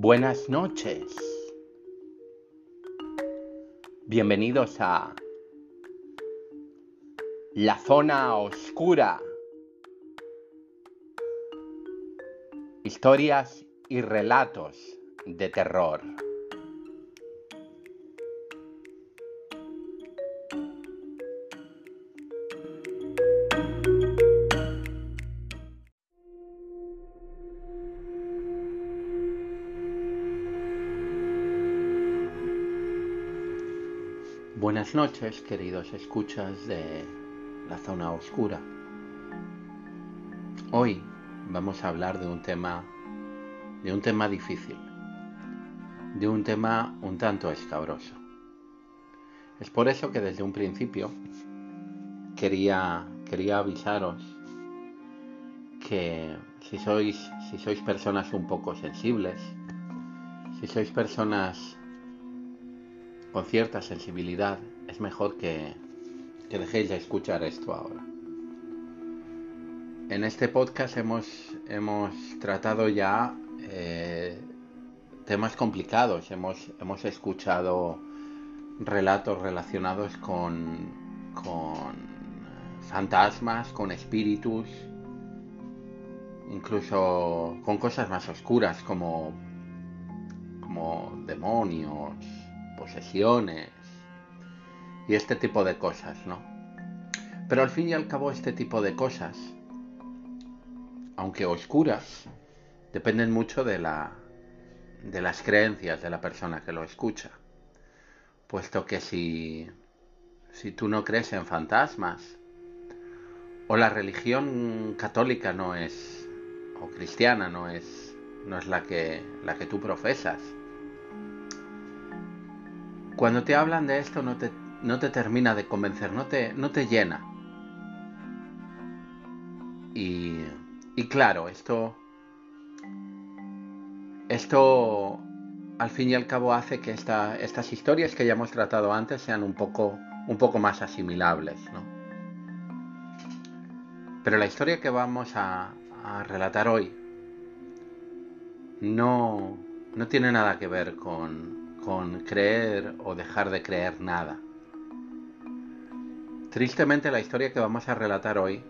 Buenas noches. Bienvenidos a la zona oscura. Historias y relatos de terror. Buenas noches, queridos escuchas de la zona oscura. Hoy vamos a hablar de un tema de un tema difícil, de un tema un tanto escabroso. Es por eso que desde un principio quería quería avisaros que si sois si sois personas un poco sensibles, si sois personas con cierta sensibilidad, es mejor que, dejéis de escuchar esto ahora. En este podcast hemos, hemos tratado ya eh, temas complicados, hemos, hemos escuchado relatos relacionados con, con fantasmas, con espíritus, incluso con cosas más oscuras como, como demonios, posesiones y este tipo de cosas, ¿no? Pero al fin y al cabo este tipo de cosas, aunque oscuras, dependen mucho de la de las creencias de la persona que lo escucha. Puesto que si si tú no crees en fantasmas o la religión católica no es o cristiana no es no es la que la que tú profesas, cuando te hablan de esto no te, no te termina de convencer, no te, no te llena. Y, y claro, esto, esto al fin y al cabo hace que esta, estas historias que ya hemos tratado antes sean un poco, un poco más asimilables. ¿no? Pero la historia que vamos a, a relatar hoy no, no tiene nada que ver con, con creer o dejar de creer nada. Tristemente la historia que vamos a relatar hoy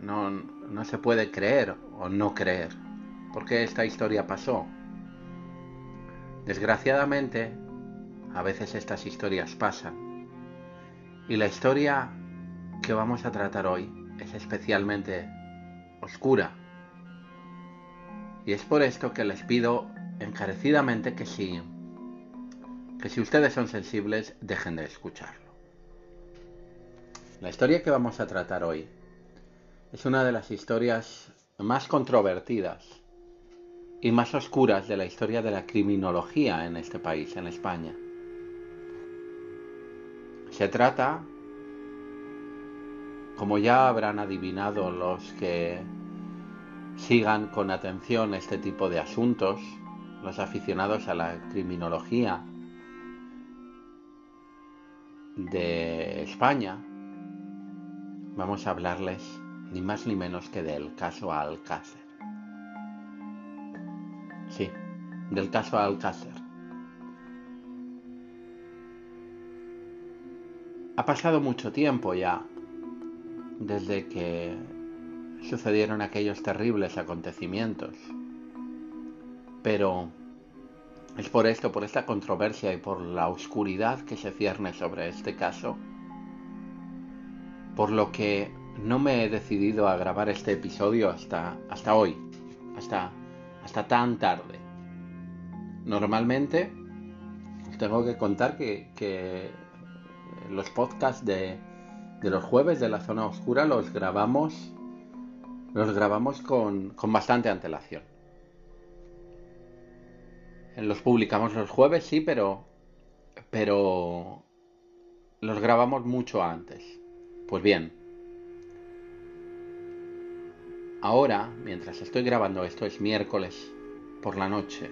no, no se puede creer o no creer, porque esta historia pasó. Desgraciadamente, a veces estas historias pasan. Y la historia que vamos a tratar hoy es especialmente oscura. Y es por esto que les pido encarecidamente que si, que si ustedes son sensibles, dejen de escucharlo. La historia que vamos a tratar hoy es una de las historias más controvertidas y más oscuras de la historia de la criminología en este país, en España. Se trata, como ya habrán adivinado los que sigan con atención este tipo de asuntos, los aficionados a la criminología de España, vamos a hablarles ni más ni menos que del caso Alcácer. Sí, del caso Alcácer. Ha pasado mucho tiempo ya desde que sucedieron aquellos terribles acontecimientos pero es por esto, por esta controversia y por la oscuridad que se cierne sobre este caso, por lo que no me he decidido a grabar este episodio hasta, hasta hoy, hasta, hasta tan tarde. Normalmente os tengo que contar que, los podcasts de, de, los jueves de la zona oscura los grabamos, los grabamos con, con bastante antelación. Los publicamos los jueves, sí, pero. Pero. Los grabamos mucho antes. Pues bien. Ahora, mientras estoy grabando esto, es miércoles por la noche.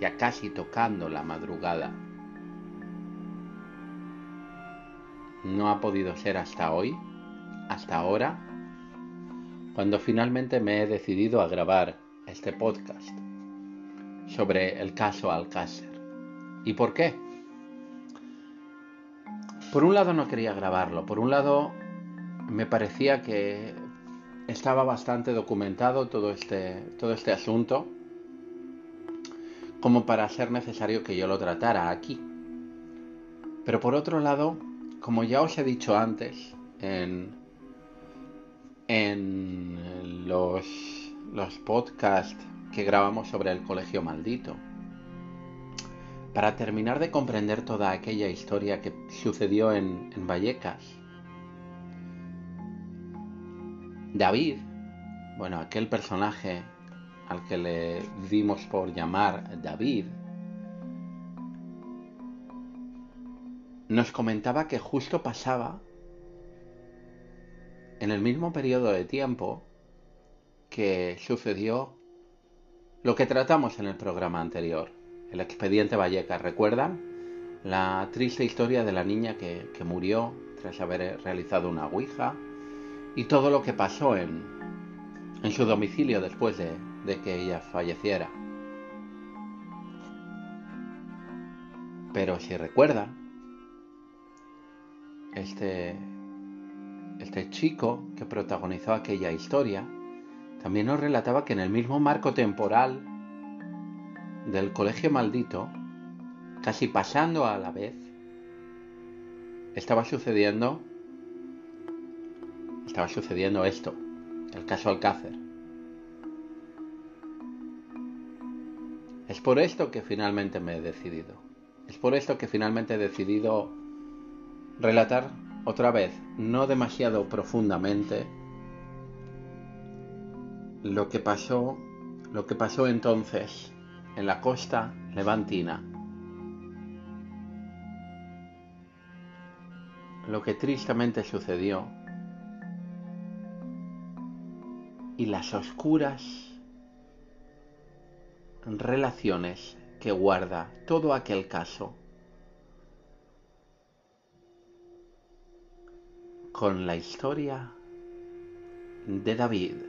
Ya casi tocando la madrugada. No ha podido ser hasta hoy, hasta ahora, cuando finalmente me he decidido a grabar este podcast. sobre el caso Alcácer. ¿Y por qué? Por un lado no quería grabarlo, por un lado me parecía que estaba bastante documentado todo este, todo este asunto como para ser necesario que yo lo tratara aquí. Pero por otro lado, como ya os he dicho antes en, en los, los podcasts que grabamos sobre el colegio maldito, para terminar de comprender toda aquella historia que sucedió en, Vallecas, David, bueno, aquel personaje al que le dimos por llamar David, nos comentaba que justo pasaba en el mismo periodo de tiempo que sucedió lo que tratamos en el programa anterior, el expediente Vallecas. ¿Recuerdan? La triste historia de la niña que, murió tras haber realizado una ouija y todo lo que pasó en, su domicilio después de, de que ella falleciera. Pero si recuerdan, este, este chico que protagonizó aquella historia también nos relataba que en el mismo marco temporal del colegio maldito, casi pasando a la vez, estaba sucediendo estaba sucediendo esto, el caso Alcácer. Es por esto que finalmente me he decidido. Es por esto que finalmente he decidido relatar otra vez, no demasiado profundamente, lo que pasó, lo que pasó entonces en la costa levantina. Lo que tristemente sucedió y las oscuras relaciones que guarda todo aquel caso con la historia de David.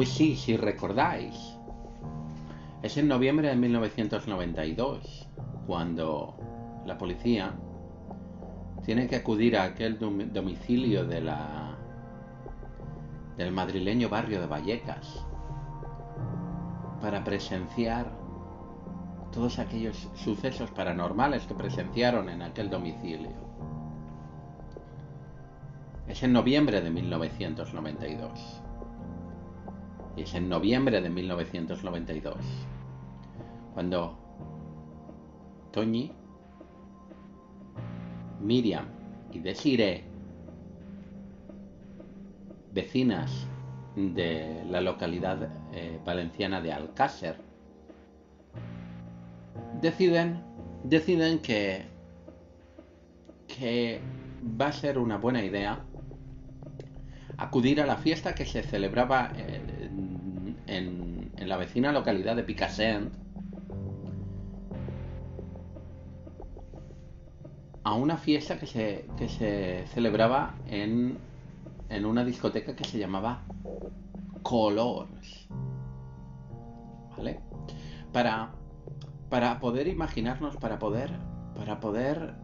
Pues sí, si recordáis, es en noviembre de 1992 cuando la policía tiene que acudir a aquel domicilio de la del madrileño barrio de Vallecas para presenciar todos aquellos sucesos paranormales que presenciaron en aquel domicilio. Es en noviembre de 1992 y es en noviembre de 1992, cuando Toñi, Miriam y Desiree, vecinas de la localidad eh, valenciana de Alcácer, deciden, que, que va a ser una buena idea acudir a la fiesta que se celebraba en, la vecina localidad de Picassent a una fiesta que se, que se celebraba en, en una discoteca que se llamaba Colors. ¿Vale? Para, para poder imaginarnos, para poder, para poder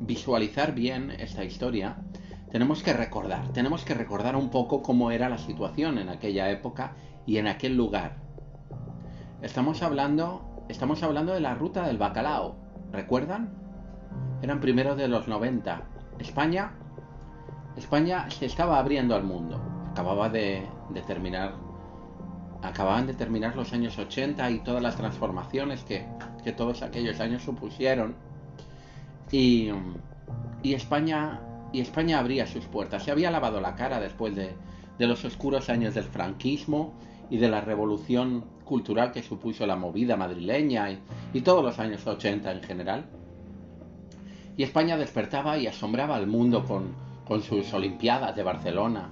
visualizar bien esta historia, tenemos que recordar, tenemos que recordar un poco cómo era la situación en aquella época y en aquel lugar. Estamos hablando, estamos hablando de la ruta del bacalao, ¿recuerdan? Eran primeros de los 90. España, España se estaba abriendo al mundo. Acababa de, terminar, acababan de terminar los años 80 y todas las transformaciones que, que todos aquellos años supusieron. Y, y España y España abría sus puertas. Se había lavado la cara después de, los oscuros años del franquismo y de la revolución cultural que supuso la movida madrileña y, todos los años 80 en general. Y España despertaba y asombraba al mundo con, con sus Olimpiadas de Barcelona,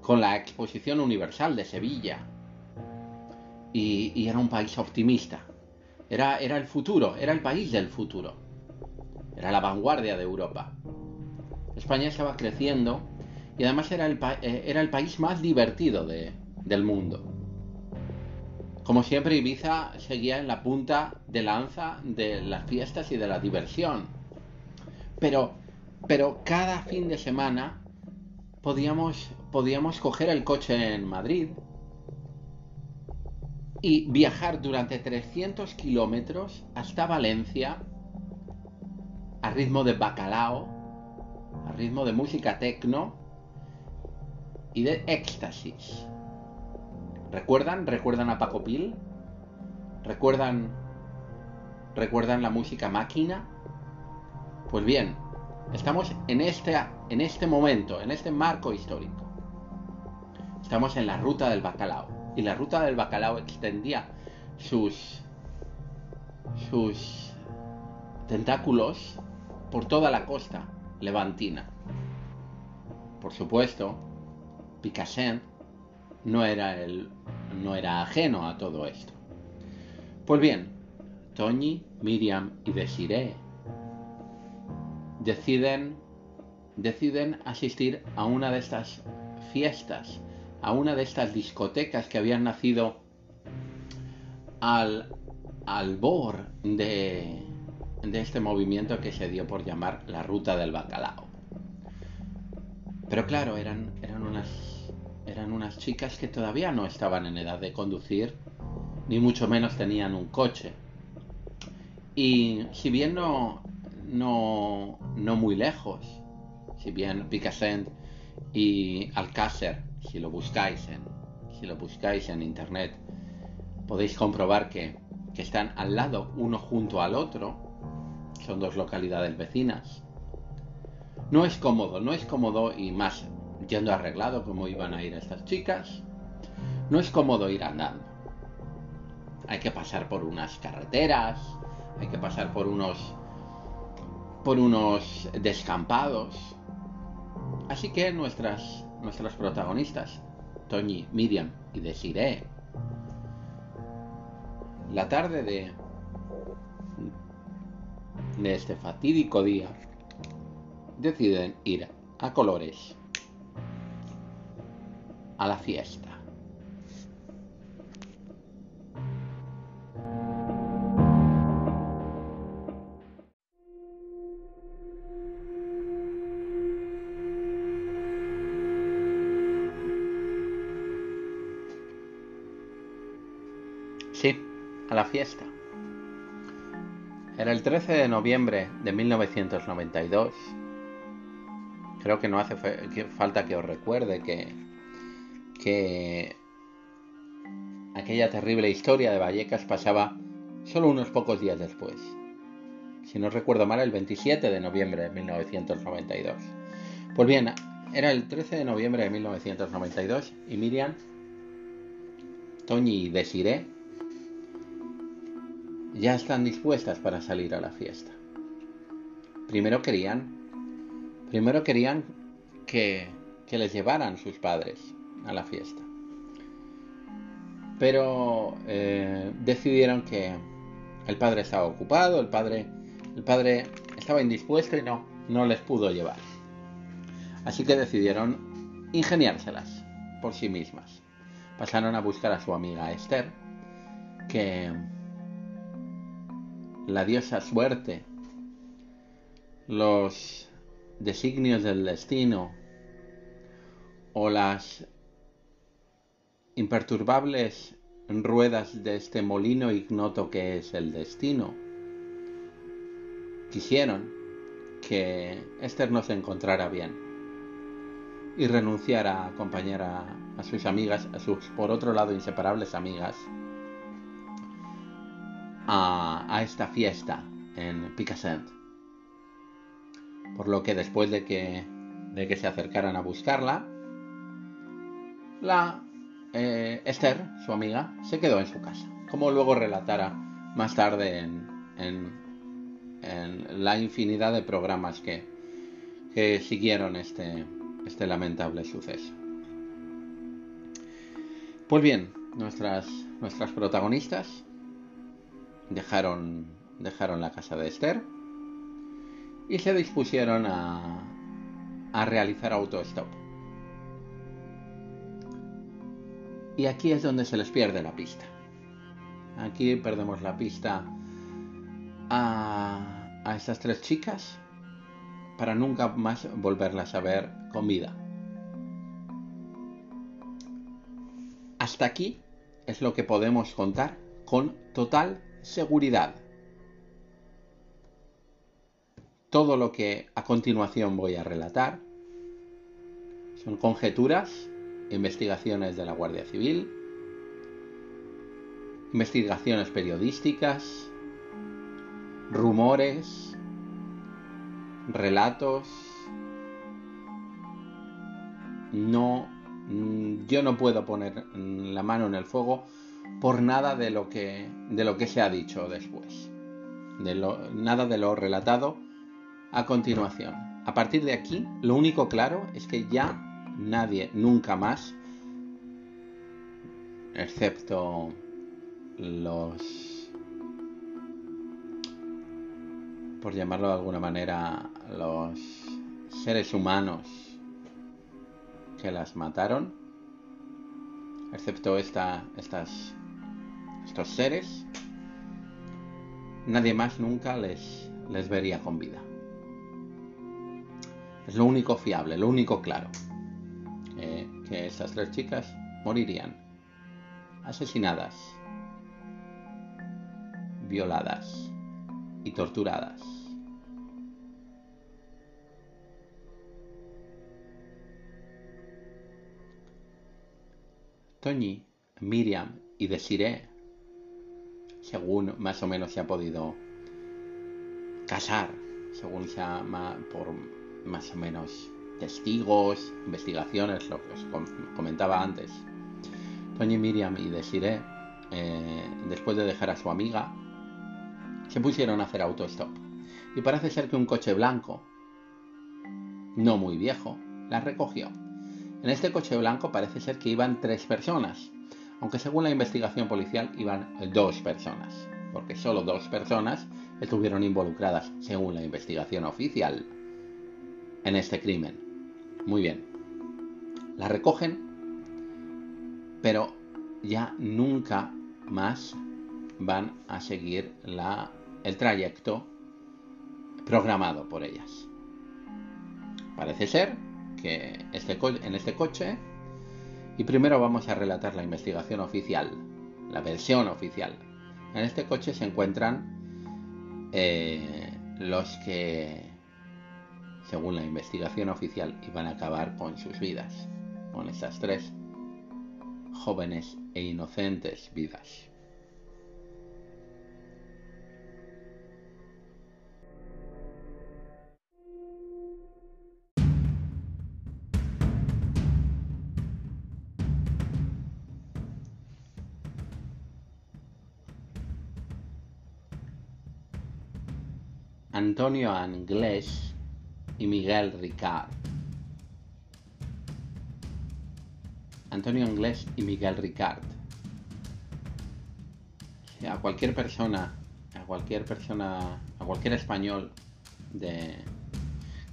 con la Exposición Universal de Sevilla. Y, era un país optimista. Era, era el futuro, era el país del futuro. Era la vanguardia de Europa. España estaba creciendo y además era el, eh, país más divertido del mundo. Como siempre, Ibiza seguía en la punta de lanza de las fiestas y de la diversión. Pero, pero cada fin de semana podíamos, podíamos coger el coche en Madrid y viajar durante 300 kilómetros hasta Valencia a ritmo de bacalao, a ritmo de música tecno y de éxtasis. ¿Recuerdan? ¿Recuerdan a Paco Pil? ¿Recuerdan ¿Recuerdan la música máquina? Pues bien, estamos en este, en este momento, en este marco histórico. Estamos en la ruta del bacalao. Y la ruta del bacalao extendía sus, sus tentáculos por toda la costa levantina. Por supuesto, Picassent no era, el, no era ajeno a todo esto. Pues bien, Toñi, Miriam y Desiree deciden, deciden asistir a una de estas fiestas, a una de estas discotecas que habían nacido al albor de, de este movimiento que se dio por llamar la ruta del bacalao. Pero claro, eran, eran unas eran unas chicas que todavía no estaban en edad de conducir, ni mucho menos tenían un coche. Y si bien no, no, no muy lejos, si bien Picassent y Alcácer, si lo buscáis en, si lo buscáis en internet, podéis comprobar que, que están al lado, uno junto al otro, son dos localidades vecinas. No es cómodo, no es cómodo y más yendo arreglado como iban a ir estas chicas. No es cómodo ir andando. Hay que pasar por unas carreteras, hay que pasar por unos por unos descampados. Así que nuestras nuestras protagonistas, Toñi, Miriam y Desiree, la tarde de de este fatídico día deciden ir a Colores a la fiesta. Sí, a la fiesta. Era el 13 de noviembre de 1992. Creo que no hace falta que os recuerde que que aquella terrible historia de Vallecas pasaba solo unos pocos días después. Si no recuerdo mal, el 27 de noviembre de 1992. Pues bien, era el 13 de noviembre de 1992 y Miriam, Toñi y Desiree ya están dispuestas para salir a la fiesta. Primero querían, primero querían que, que les llevaran sus padres, a la fiesta. Pero eh, decidieron que el padre estaba ocupado, el padre, el padre estaba indispuesto y no, no les pudo llevar. Así que decidieron ingeniárselas por sí mismas. Pasaron a buscar a su amiga Esther, que la diosa suerte, los designios del destino o las imperturbables ruedas de este molino ignoto que es el destino. Quisieron que Esther no se encontrara bien y renunciara a acompañar a, sus amigas, a sus por otro lado inseparables amigas, a, esta fiesta en Picassent. Por lo que después de que, de que se acercaran a buscarla, la eh, Esther, su amiga, se quedó en su casa, como luego relatara más tarde en, la infinidad de programas que, siguieron este, este lamentable suceso. Pues bien, nuestras, nuestras protagonistas dejaron, dejaron la casa de Esther y se dispusieron a, a realizar autostop. Y aquí es donde se les pierde la pista. Aquí perdemos la pista a, a estas tres chicas para nunca más volverlas a ver con vida. Hasta aquí es lo que podemos contar con total seguridad. Todo lo que a continuación voy a relatar son conjeturas, investigaciones de la Guardia Civil, investigaciones periodísticas, rumores, relatos. No, mm, yo no puedo poner la mano en el fuego por nada de lo que, de lo que se ha dicho después. De nada de lo relatado a continuación. A partir de aquí, lo único claro es que ya nadie, nunca más, excepto los, por llamarlo de alguna manera, los seres humanos que las mataron, excepto esta, estas, estos seres, nadie más nunca les, les vería con vida. Es lo único fiable, lo único claro. Eh, que estas tres chicas morirían asesinadas, violadas y torturadas. Toñi, Miriam y Desiree, según más o menos se ha podido casar, según se ha por más o menos testigos, investigaciones, lo que os comentaba antes. Toñi, Miriam y Desiree, eh, después de dejar a su amiga, se pusieron a hacer autostop. Y parece ser que un coche blanco, no muy viejo, las recogió. En este coche blanco parece ser que iban tres personas, aunque según la investigación policial iban dos personas, porque solo dos personas estuvieron involucradas, según la investigación oficial en este crimen. Muy bien. La recogen, pero ya nunca más van a seguir el trayecto programado por ellas. Parece ser que este en este coche, y primero vamos a relatar la investigación oficial, la versión oficial. En este coche se encuentran eh, los que según la investigación oficial, iban a acabar con sus vidas, con estas tres jóvenes e inocentes vidas. Antonio Anglés y Miguel Ricard. Antonio Anglés y Miguel Ricard. A cualquier persona, a cualquier persona, a cualquier español de,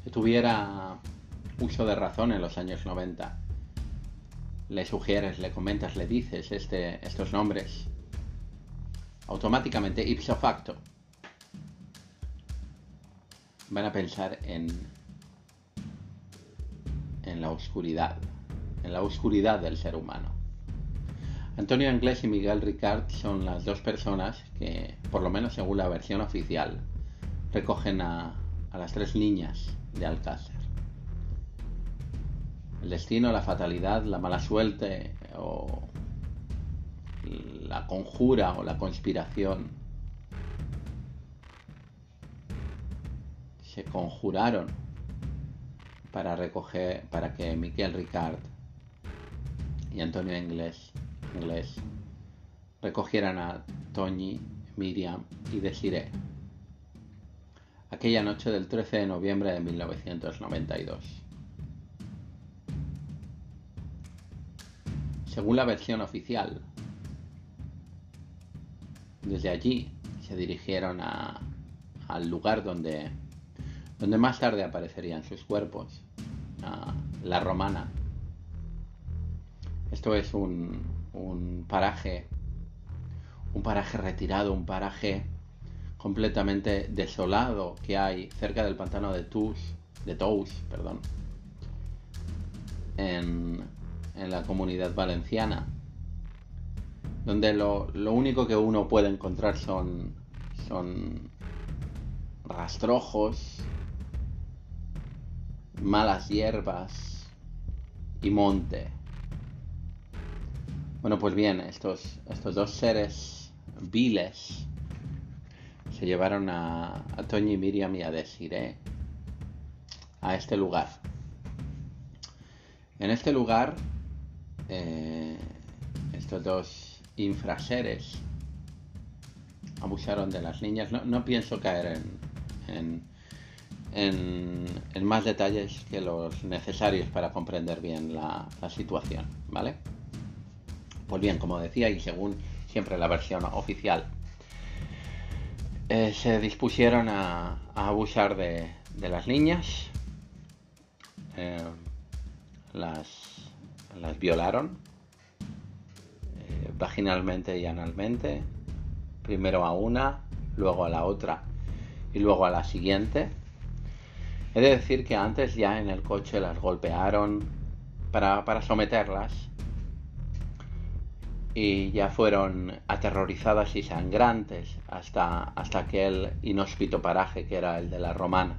que tuviera uso de razón en los años 90, le sugieres, le comentas, le dices este, estos nombres, automáticamente, ipso facto, van a pensar en en la oscuridad, en la oscuridad del ser humano. Antonio Anglés y Miguel Ricard son las dos personas que, por lo menos según la versión oficial, recogen a, a las tres niñas de Alcácer. El destino, la fatalidad, la mala suerte o la conjura o la conspiración se conjuraron para recoger, para que Miquel Ricard y Antonio Inglés, Inglés recogieran a Toñi, Miriam y Desiree. Aquella noche del 13 de noviembre de 1992. según la versión oficial, desde allí se dirigieron al lugar donde, donde más tarde aparecerían sus cuerpos, a la romana. Esto es un, un paraje, un paraje retirado, un paraje completamente desolado que hay cerca del pantano de Tous, de Tous, perdón, en, en la comunidad valenciana, donde lo, lo, único que uno puede encontrar son, son rastrojos, malas hierbas y monte. Bueno, pues bien, estos, estos dos seres viles se llevaron a, a Toño y Miriam y a Desiree a este lugar. En este lugar, eh, estos dos infraseres abusaron de las niñas. No, pienso caer en, en, más detalles que los necesarios para comprender bien la, situación, ¿vale? Pues bien, como decía, y según siempre la versión oficial eh, se dispusieron a, abusar de, las niñas, eh, las, las, violaron eh, vaginalmente y analmente, primero a una, luego a la otra y luego a la siguiente. He de decir que antes ya en el coche las golpearon para, para someterlas y ya fueron aterrorizadas y sangrantes hasta, hasta aquel inhóspito paraje que era el de la romana.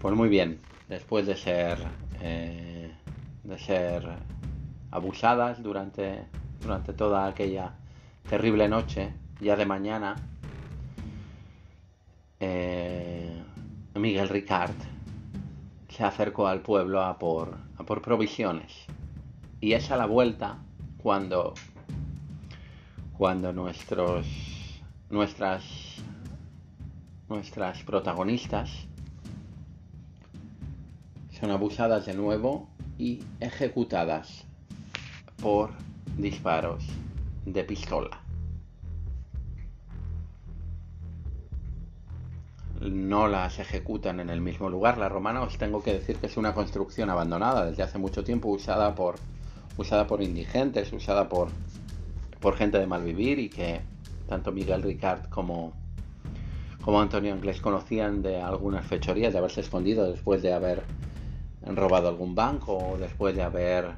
Pues muy bien, después de ser, eh, de ser abusadas durante, durante toda aquella terrible noche, ya de mañana, eh, Miguel Ricard se acercó al pueblo a por, por provisiones. Y es a la vuelta cuando, cuando nuestros, nuestras, nuestras protagonistas son abusadas de nuevo y ejecutadas por disparos de pistola. No las ejecutan en el mismo lugar. La romana os tengo que decir que es una construcción abandonada desde hace mucho tiempo usada por usada por indigentes, usada por, por gente de mal vivir y que tanto Miguel Ricard como, como Antonio Anglés conocían de algunas fechorías, de haberse escondido después de haber robado algún banco o después de haber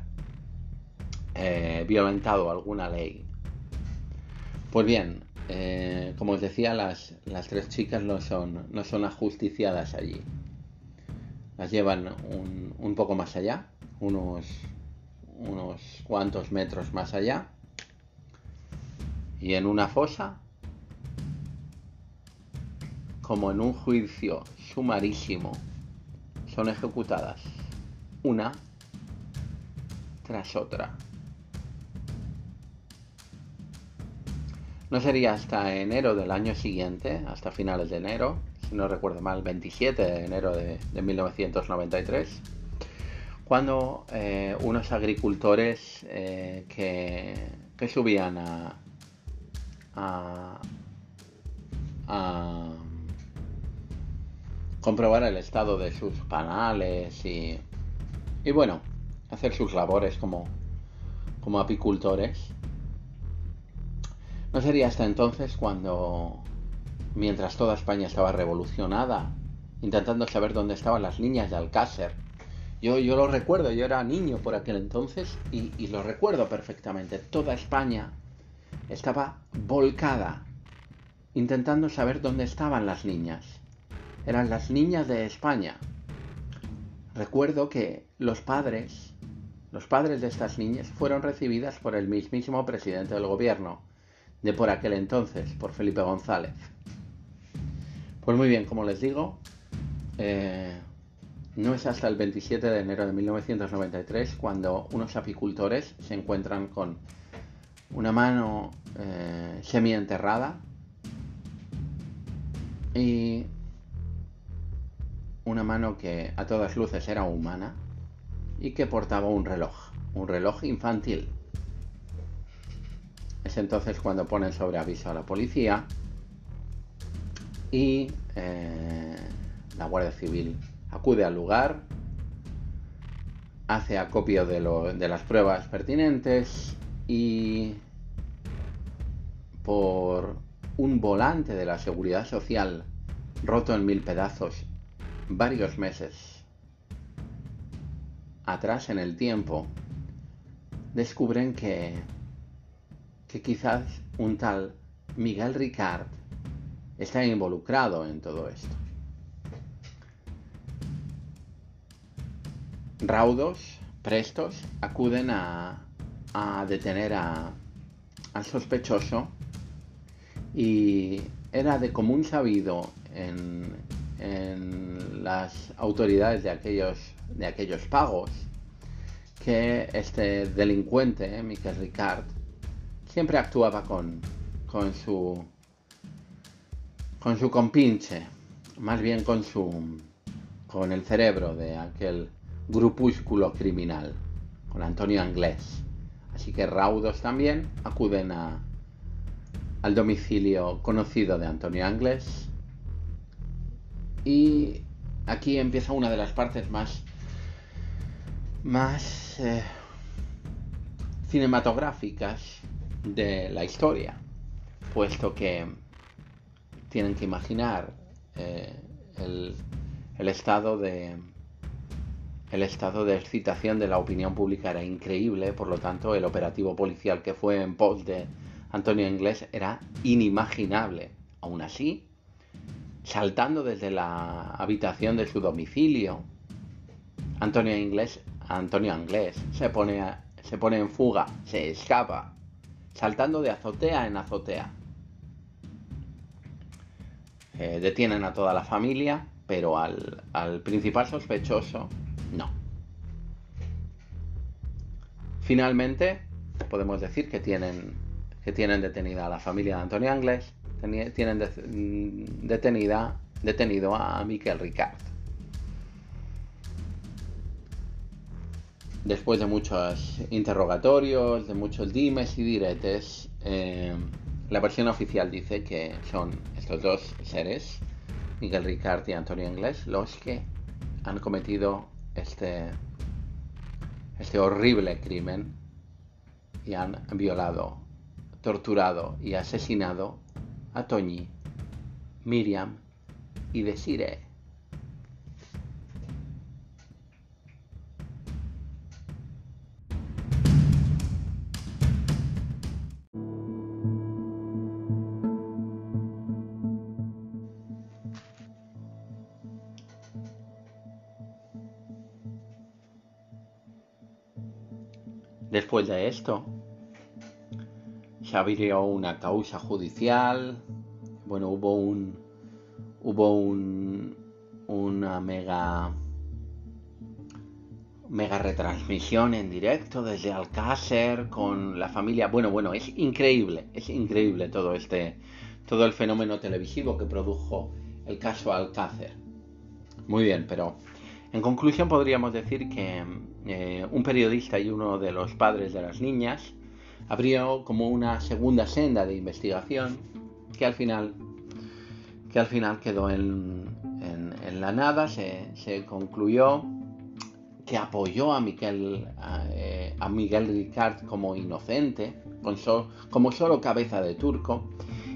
eh, violentado alguna ley. Pues bien, eh, como os decía, las, las, tres chicas no son, no son ajusticiadas allí. Las llevan un, un poco más allá, unos unos cuantos metros más allá y en una fosa, como en un juicio sumarísimo, son ejecutadas una tras otra. No sería hasta enero del año siguiente, hasta finales de enero, si no recuerdo mal, 27 de enero de, de 1993 cuando eh, unos agricultores eh, que, subían a, a, comprobar el estado de sus panales y, y bueno, hacer sus labores como, como apicultores. No sería hasta entonces cuando, mientras toda España estaba revolucionada, intentando saber dónde estaban las niñas de Alcácer, yo, yo lo recuerdo, yo era niño por aquel entonces y, lo recuerdo perfectamente. Toda España estaba volcada intentando saber dónde estaban las niñas. Eran las niñas de España. Recuerdo que los padres, los padres de estas niñas fueron recibidas por el mismísimo presidente del gobierno de por aquel entonces, por Felipe González. Pues muy bien, como les digo, eh, no es hasta el 27 de enero de 1993 cuando unos apicultores se encuentran con una mano eh, semienterrada y una mano que a todas luces era humana y que portaba un reloj. un reloj infantil. Es entonces cuando ponen sobre aviso a la policía y eh, la Guardia Civil acude al lugar, hace acopio de, de las pruebas pertinentes y por un volante de la seguridad social roto en mil pedazos varios meses atrás en el tiempo, descubren que, que quizás un tal Miguel Ricard está involucrado en todo esto. Raudos, prestos, acuden a, a detener a, al sospechoso y era de común sabido en, las autoridades de aquellos, de aquellos pagos que este delincuente, Miquel Ricard, siempre actuaba con, con su con su compinche, más bien con su con el cerebro de aquel grupúsculo criminal, con Antonio Anglés. Así que raudos también acuden a, al domicilio conocido de Antonio Anglés. Y aquí empieza una de las partes más, más eh, cinematográficas de la historia, puesto que tienen que imaginar eh, el, el, estado de el estado de excitación de la opinión pública era increíble, por lo tanto el operativo policial que fue en pos de Antonio Inglés era inimaginable. Aún así, saltando desde la habitación de su domicilio, Antonio Inglés, Antonio Inglés se pone, se pone en fuga, se escapa, saltando de azotea en azotea. Eh, detienen a toda la familia, pero al, al principal sospechoso no. Finalmente, podemos decir que tienen que tienen detenida a la familia de Antonio Anglés, tienen mm, detenida, detenido a Miquel Ricard. Después de muchos interrogatorios, de muchos dimes y diretes, eh, la versión oficial dice que son estos dos seres, Miguel Ricard y Antonio Anglés, los que han cometido este, este horrible crimen y han violado torturado y asesinado a Toñi, Miriam y Desire. De esto, se abrió una causa judicial, bueno, hubo un hubo un, una mega mega retransmisión en directo desde Alcácer con la familia. Bueno, bueno, es increíble, es increíble todo este todo el fenómeno televisivo que produjo el caso Alcácer. Muy bien, pero en conclusión podríamos decir que eh, un periodista y uno de los padres de las niñas abrió como una segunda senda de investigación que al final, que al final quedó en, la nada, se, concluyó que apoyó a Miguel, a, eh, Miguel Ricard como inocente, como solo cabeza de turco.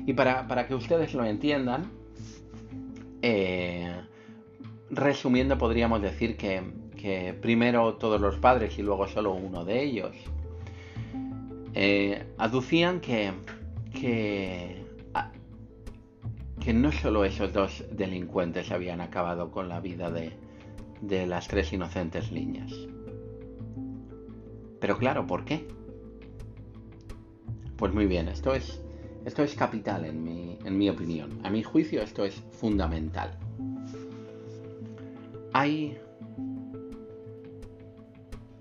Y para, que ustedes lo entiendan, eh, resumiendo podríamos decir que, primero todos los padres y luego solo uno de ellos eh, aducían que, que, que, no solo esos dos delincuentes habían acabado con la vida de, de las tres inocentes niñas. Pero claro, ¿por qué? Pues muy bien, esto es, esto es capital en mi, en mi opinión. A mi juicio esto es fundamental. Hay...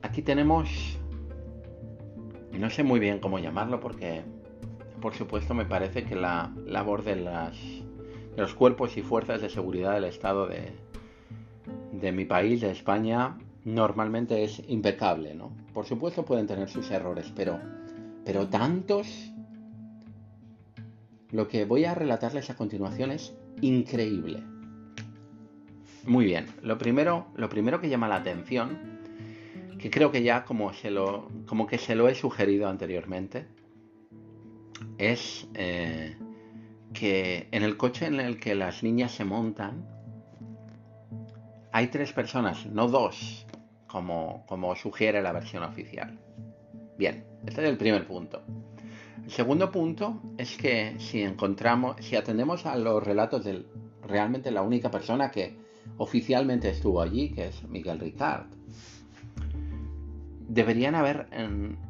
Aquí tenemos no sé muy bien cómo llamarlo porque, por supuesto, me parece que la labor de, las, los cuerpos y fuerzas de seguridad del Estado de, de mi país, de España, normalmente es impecable, ¿no? Por supuesto pueden tener sus errores, pero, pero tantos... Lo que voy a relatarles a continuación es increíble. Muy bien, lo primero, lo primero que llama la atención, que creo que ya como, se lo, como que se lo he sugerido anteriormente, es eh, que en el coche en el que las niñas se montan, hay tres personas, no dos, como, como sugiere la versión oficial. Bien, este es el primer punto. El segundo punto es que si encontramos, si atendemos a los relatos de realmente la única persona que oficialmente estuvo allí, que es Miguel Ricard, deberían haber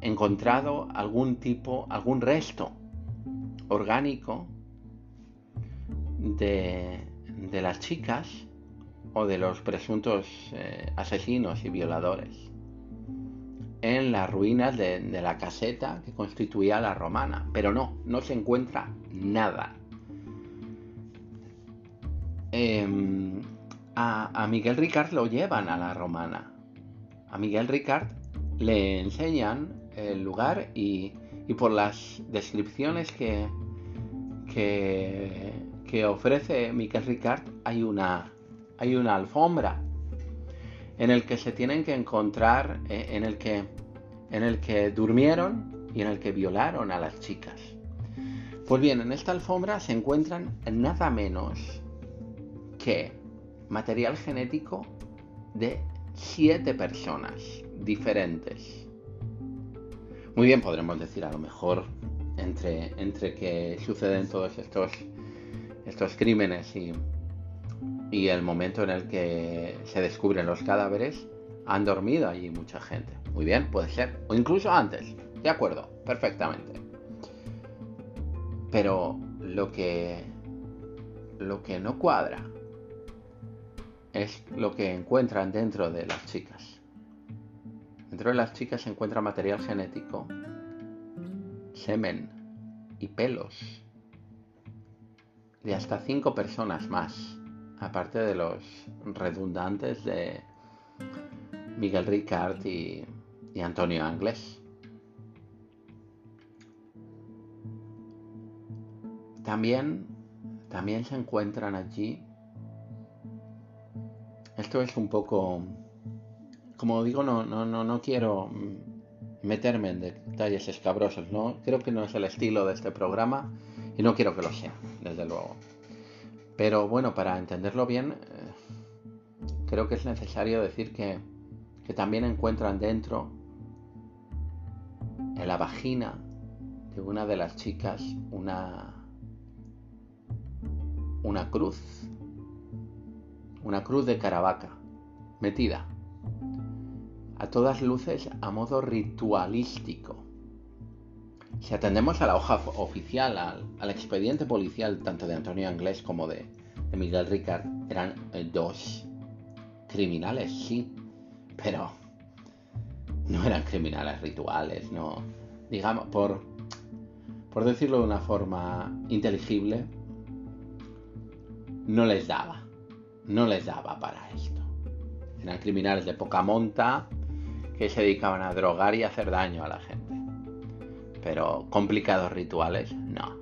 encontrado algún tipo, algún resto orgánico de, de las chicas o de los presuntos eh, asesinos y violadores en las ruinas de, la caseta que constituía la romana. Pero no, no se encuentra nada. Em, a, Miguel Ricard lo llevan a la romana. A Miguel Ricard le enseñan el lugar y, y por las descripciones que, que, ofrece Miguel Ricard hay una, hay una alfombra en el que se tienen que encontrar, eh, en el que, en el que durmieron y en el que violaron a las chicas. Pues bien, en esta alfombra se encuentran nada menos que material genético de siete personas diferentes. Muy bien, podremos decir a lo mejor entre, entre que suceden todos estos, estos crímenes y, y el momento en el que se descubren los cadáveres, han dormido allí mucha gente. Muy bien, puede ser. O incluso antes. De acuerdo, perfectamente. Pero lo que lo que no cuadra es lo que encuentran dentro de las chicas. Dentro de las chicas se encuentra material genético, semen y pelos de hasta cinco personas más aparte de los redundantes de Miguel Ricard y, Antonio Angles. También, también se encuentran allí. Esto es un poco, como digo, no, no, no, no quiero meterme en detalles escabrosos, ¿no? Creo que no es el estilo de este programa y no quiero que lo sea, desde luego. Pero bueno, para entenderlo bien, eh, creo que es necesario decir que, también encuentran dentro, en la vagina de una de las chicas, una, una cruz, una cruz de caravaca, metida, a todas luces a modo ritualístico. Si atendemos a la hoja oficial, al, expediente policial, tanto de Antonio Anglés como de, Miguel Ricard, eran eh, dos criminales, sí, pero no eran criminales rituales, no. Digamos, por, por decirlo de una forma inteligible, no les daba, no les daba para esto. Eran criminales de poca monta que se dedicaban a drogar y hacer daño a la gente pero complicados rituales, no.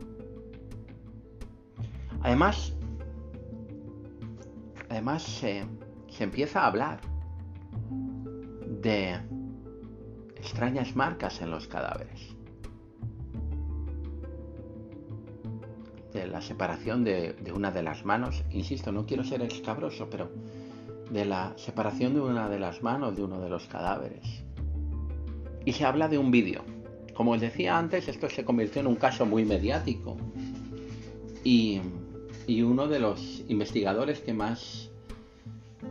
Además, además se, se empieza a hablar de extrañas marcas en los cadáveres. De la separación de, una de las manos, insisto, no quiero ser escabroso, pero de la separación de una de las manos de uno de los cadáveres. Y se habla de un vídeo como os decía antes, esto se convirtió en un caso muy mediático. Y, uno de los investigadores que más,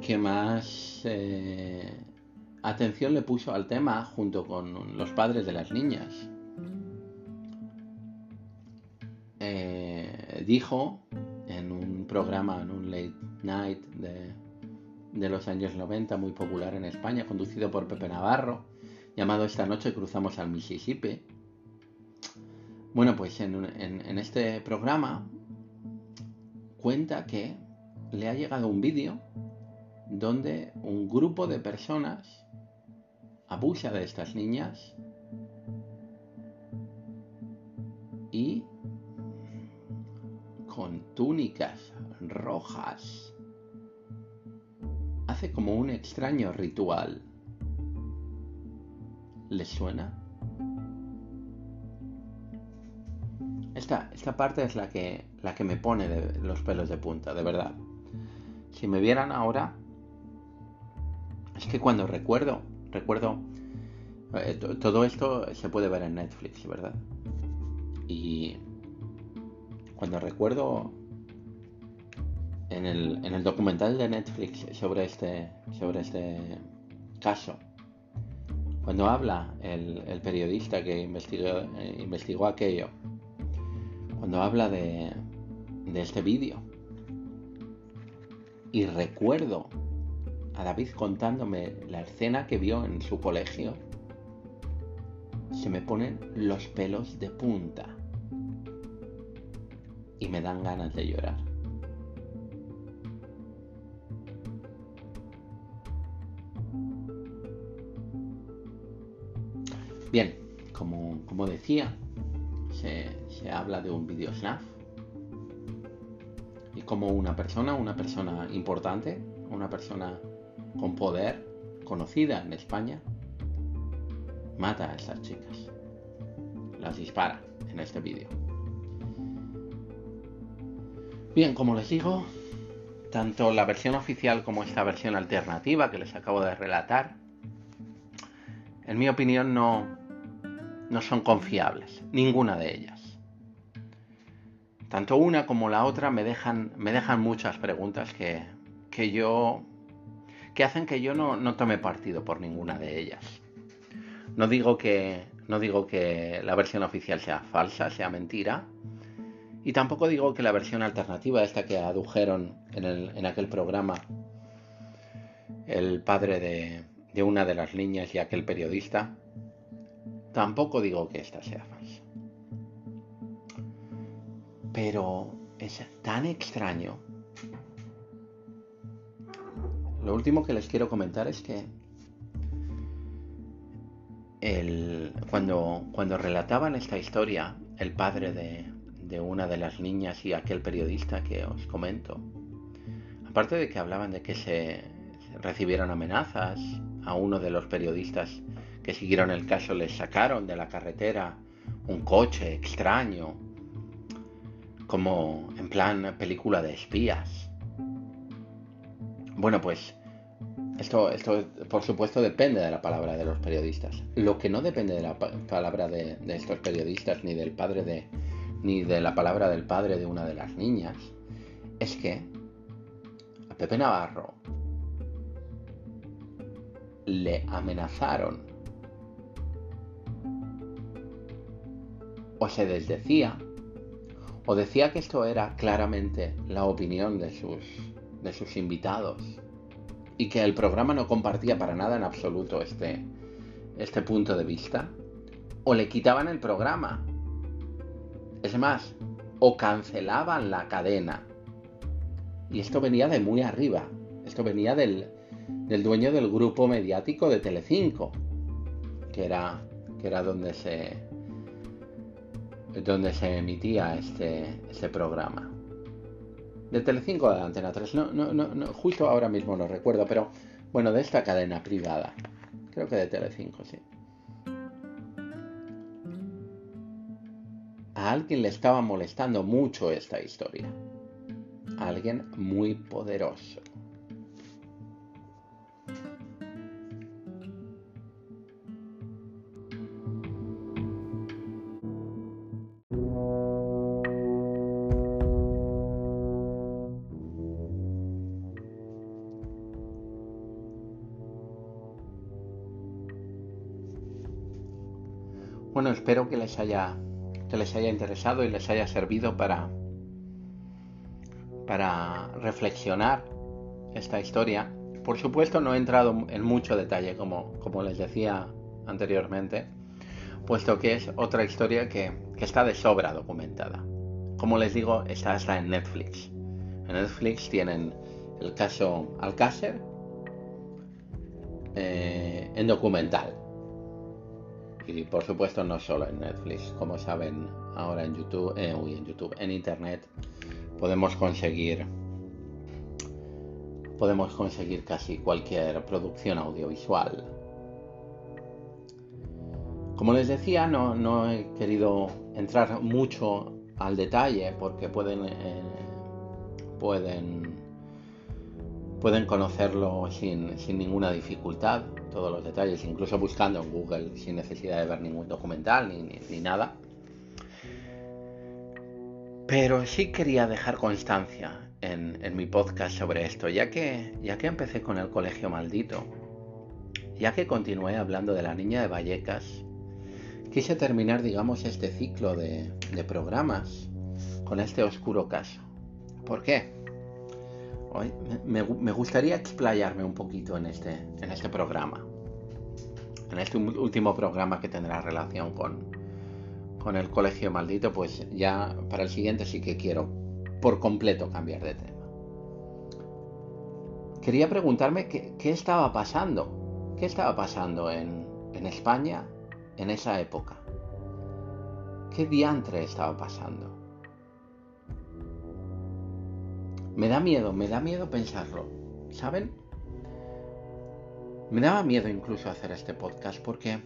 que más eh, atención le puso al tema junto con los padres de las niñas, eh, dijo en un programa, en un late night de, de los años 90, muy popular en España, conducido por Pepe Navarro, llamado Esta noche cruzamos al Mississippi. Bueno, pues en, este programa cuenta que le ha llegado un vídeo donde un grupo de personas abusa de estas niñas y con túnicas rojas hace como un extraño ritual. ¿Les suena? Esta, esta parte es la que, la que me pone los pelos de punta, de verdad. Si me vieran ahora, es que cuando recuerdo, recuerdo, eh, todo esto se puede ver en Netflix, ¿verdad? Y cuando recuerdo en el, en el documental de Netflix sobre este, sobre este caso, cuando habla el, periodista que investigó, investigó aquello, cuando habla de, de este vídeo, y recuerdo a David contándome la escena que vio en su colegio, se me ponen los pelos de punta y me dan ganas de llorar. Bien, como, como decía, se, se, habla de un video snap y como una persona, una persona importante, una persona con poder, conocida en España, mata a estas chicas. Las dispara en este vídeo. Bien, como les digo, tanto la versión oficial como esta versión alternativa que les acabo de relatar, en mi opinión no, no son confiables, ninguna de ellas. Tanto una como la otra me dejan, me dejan muchas preguntas que, que yo que hacen que yo no, no, tome partido por ninguna de ellas. No digo que no digo que la versión oficial sea falsa, sea mentira, y tampoco digo que la versión alternativa, esta que adujeron en, el, en aquel programa, el padre de, una de las niñas y aquel periodista, tampoco digo que esta sea falsa. Pero es tan extraño. Lo último que les quiero comentar es que cuando, cuando relataban esta historia, el padre de, de una de las niñas y aquel periodista que os comento. Aparte de que hablaban de que se recibieron amenazas, a uno de los periodistas que siguieron el caso les sacaron de la carretera un coche extraño, como en plan película de espías. Bueno, pues esto, esto por supuesto depende de la palabra de los periodistas. Lo que no depende de la palabra de, de estos periodistas ni del padre de, ni de la palabra del padre de una de las niñas, es que a Pepe Navarro le amenazaron. O se desdecía o decía que esto era claramente la opinión de sus, de sus invitados y que el programa no compartía para nada en absoluto este, este punto de vista, o le quitaban el programa es más, o cancelaban la cadena. Y esto venía de muy arriba. Esto venía del, del dueño del grupo mediático de Telecinco, que era, que era donde se donde se emitía este, este programa. De Telecinco de Antena 3, no, no, no, justo ahora mismo no recuerdo, pero bueno, de esta cadena privada. Creo que de Telecinco, sí. Alguien le estaba molestando mucho esta historia. alguien muy poderoso. Bueno, espero que les haya que les haya interesado y les haya servido para, para reflexionar esta historia. Por supuesto no he entrado en mucho detalle, como, como les decía anteriormente, puesto que es otra historia que, que está de sobra documentada. Como les digo, está hasta en Netflix. En Netflix tienen el caso Alcácer, eh, en documental. Y por supuesto no solo en Netflix, como saben ahora en YouTube, eh, en YouTube, en Internet podemos conseguir podemos conseguir casi cualquier producción audiovisual. Como les decía, no, he querido entrar mucho al detalle porque pueden, eh, pueden, pueden conocerlo sin, ninguna dificultad, todos los detalles, incluso buscando en Google sin necesidad de ver ningún documental ni nada. Pero sí quería dejar constancia en, mi podcast sobre esto, ya que, ya que empecé con el colegio maldito, ya que continué hablando de la niña de Vallecas, quise terminar, digamos, este ciclo de, programas con este oscuro caso. ¿Por qué? Hoy me, gustaría explayarme un poquito en este, en este programa, en este último programa que tendrá relación con, con el colegio maldito, pues ya para el siguiente sí que quiero por completo cambiar de tema. Quería preguntarme qué, estaba pasando, qué estaba pasando en, en España en esa época. ¿Qué diantre estaba pasando? Me da miedo, me da miedo pensarlo. ¿Saben? Me daba miedo incluso hacer este podcast porque,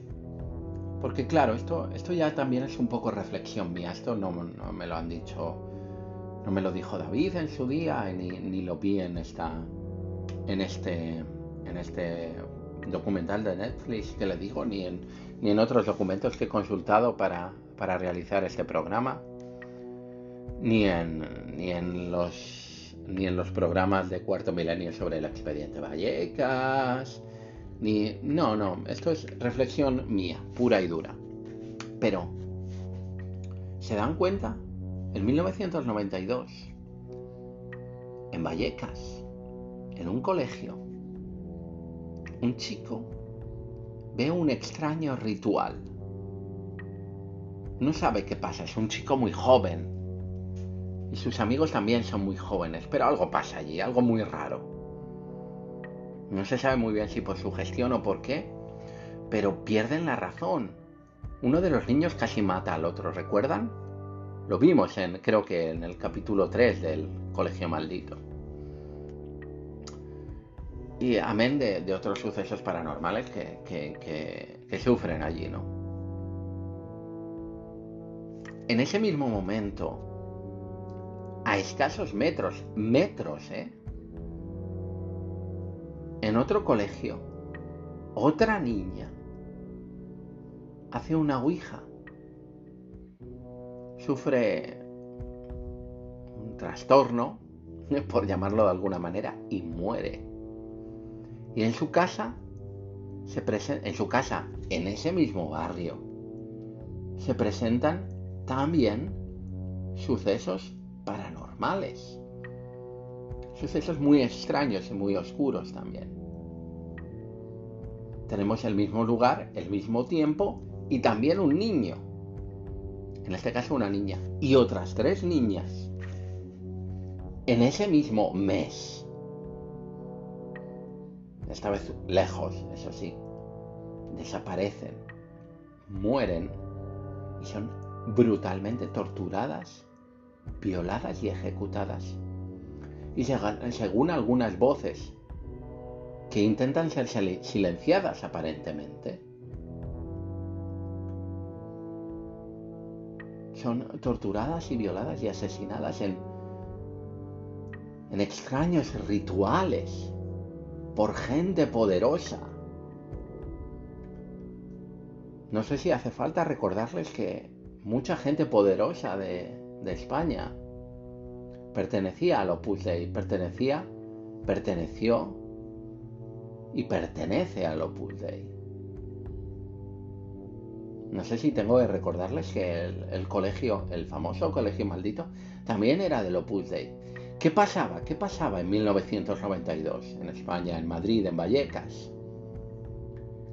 porque claro, esto, esto ya también es un poco reflexión mía. Esto no, no me lo han dicho no me lo dijo David en su día, ni, lo vi en esta. en este. en este documental de Netflix que le digo, ni en, ni en otros documentos que he consultado para, para realizar este programa, ni en, ni en los ni en los programas de cuarto milenio sobre el expediente Vallecas, ni no, no, esto es reflexión mía, pura y dura. Pero ¿se dan cuenta en 1992, en Vallecas, en un colegio, un chico ve un extraño ritual. No sabe qué pasa, es un chico muy joven. Y sus amigos también son muy jóvenes, pero algo pasa allí, algo muy raro. No se sabe muy bien si por su gestión o por qué, pero pierden la razón. Uno de los niños casi mata al otro, ¿recuerdan? Lo vimos en, creo que en el capítulo 3 del Colegio Maldito. Y amén de, otros sucesos paranormales que, sufren allí, ¿no? En ese mismo momento, a escasos metros, metros, ¿eh? En otro colegio, otra niña hace una ouija sufre un trastorno, por llamarlo de alguna manera, y muere. Y en su casa, se en su casa, en ese mismo barrio, se presentan también sucesos paranormales. Sucesos muy extraños y muy oscuros también. Tenemos el mismo lugar, el mismo tiempo y también un niño. En este caso una niña, y otras tres niñas, en ese mismo mes, esta vez lejos, eso sí, desaparecen, mueren. Y son brutalmente torturadas, violadas y ejecutadas. Y según algunas voces que intentan ser silenciadas aparentemente, son torturadas y violadas y asesinadas en, en extraños rituales por gente poderosa. No sé si hace falta recordarles que mucha gente poderosa de, de España pertenecía al Opus Dei, pertenecía, perteneció y pertenece al Opus Dei. No sé si tengo que recordarles que el, colegio, el famoso colegio maldito, también era del Opus Dei. ¿Qué pasaba? ¿Qué pasaba en 1992 en España, en Madrid, en Vallecas?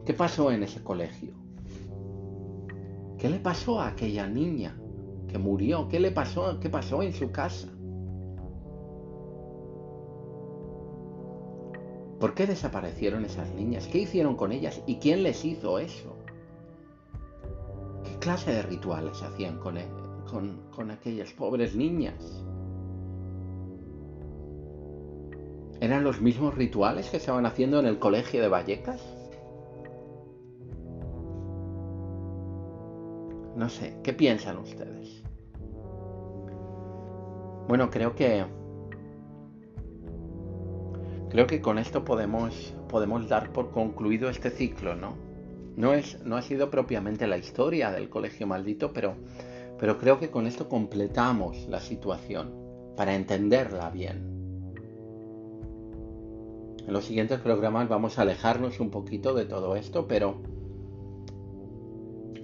¿Qué pasó en ese colegio? ¿Qué le pasó a aquella niña que murió? ¿Qué le pasó? ¿Qué pasó en su casa? ¿Por qué desaparecieron esas niñas? ¿Qué hicieron con ellas? ¿Y quién les hizo eso? ¿Qué clase de rituales hacían con, e-, con aquellas pobres niñas? ¿Eran los mismos rituales que estaban haciendo en el colegio de Vallecas? No sé, ¿qué piensan ustedes? Bueno, creo que creo que con esto podemos podemos dar por concluido este ciclo, ¿no? No es no ha sido propiamente la historia del colegio maldito, pero pero creo que con esto completamos la situación para entenderla bien. En los siguientes programas vamos a alejarnos un poquito de todo esto, pero...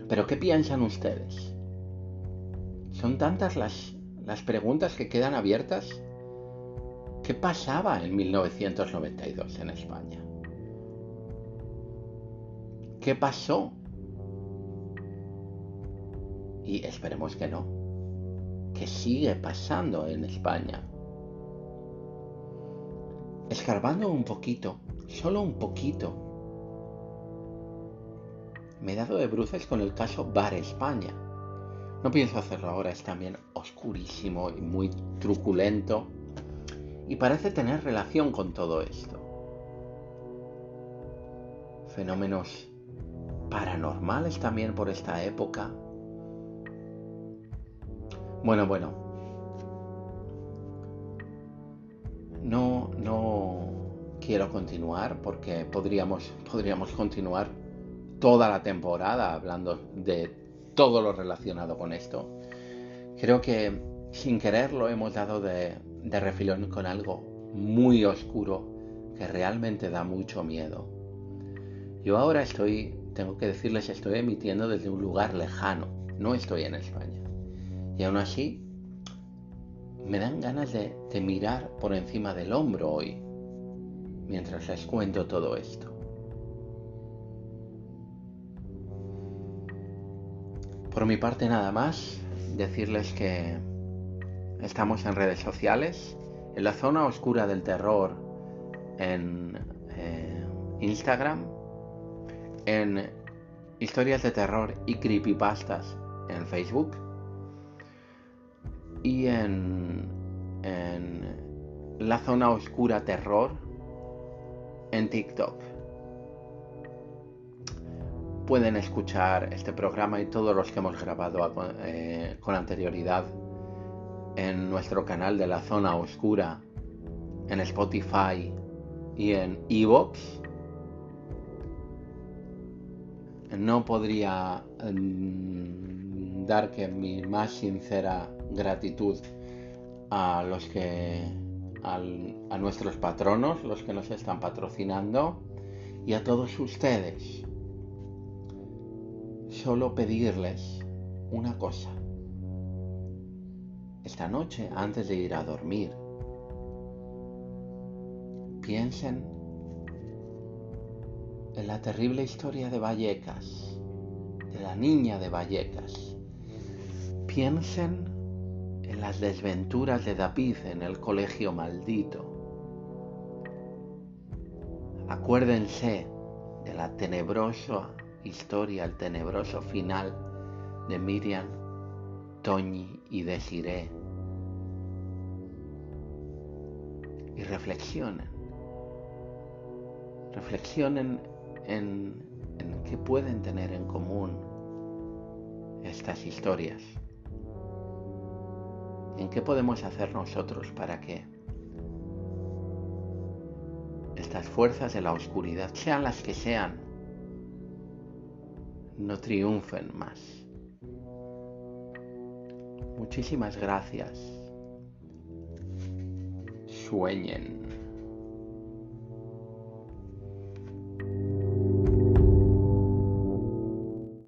Pero ¿qué piensan ustedes? Son tantas las, las preguntas que quedan abiertas. ¿Qué pasaba en 1992 en España? ¿Qué pasó? Y esperemos que no. ¿Qué sigue pasando en España? escarbando un poquito, solo un poquito, me he dado de bruces con el caso Bar España. No pienso hacerlo ahora, es también oscurísimo y muy truculento y parece tener relación con todo esto. Fenómenos paranormales también por esta época. Bueno, bueno, No, no quiero continuar porque podríamos, podríamos continuar toda la temporada hablando de todo lo relacionado con esto. Creo que sin quererlo hemos dado de, de refilón con algo muy oscuro que realmente da mucho miedo. Yo ahora estoy, tengo que decirles, estoy emitiendo desde un lugar lejano, no estoy en España. Y aún así me dan ganas de, mirar por encima del hombro hoy, mientras les cuento todo esto. Por mi parte nada más, decirles que estamos en redes sociales, en la zona oscura del terror en eh, Instagram, en historias de terror y creepypastas en Facebook y en, la zona oscura terror en TikTok. Pueden escuchar este programa y todos los que hemos grabado eh, con anterioridad en nuestro canal de la zona oscura, en Spotify y en Evox. No podría mm, dar que mi más sincera gratitud a los que a nuestros patronos, los que nos están patrocinando y a todos ustedes. Solo pedirles una cosa. Esta noche, antes de ir a dormir, piensen en la terrible historia de Vallecas, de la niña de Vallecas. Piensen en las desventuras de David en el colegio maldito. Acuérdense de la tenebrosa historia, el tenebroso final de Miriam, Toñi y Desiree. Y reflexionen. Reflexionen en, en qué pueden tener en común estas historias. ¿En qué podemos hacer nosotros para que estas fuerzas de la oscuridad, sean las que sean, no triunfen más? Muchísimas gracias. Sueñen.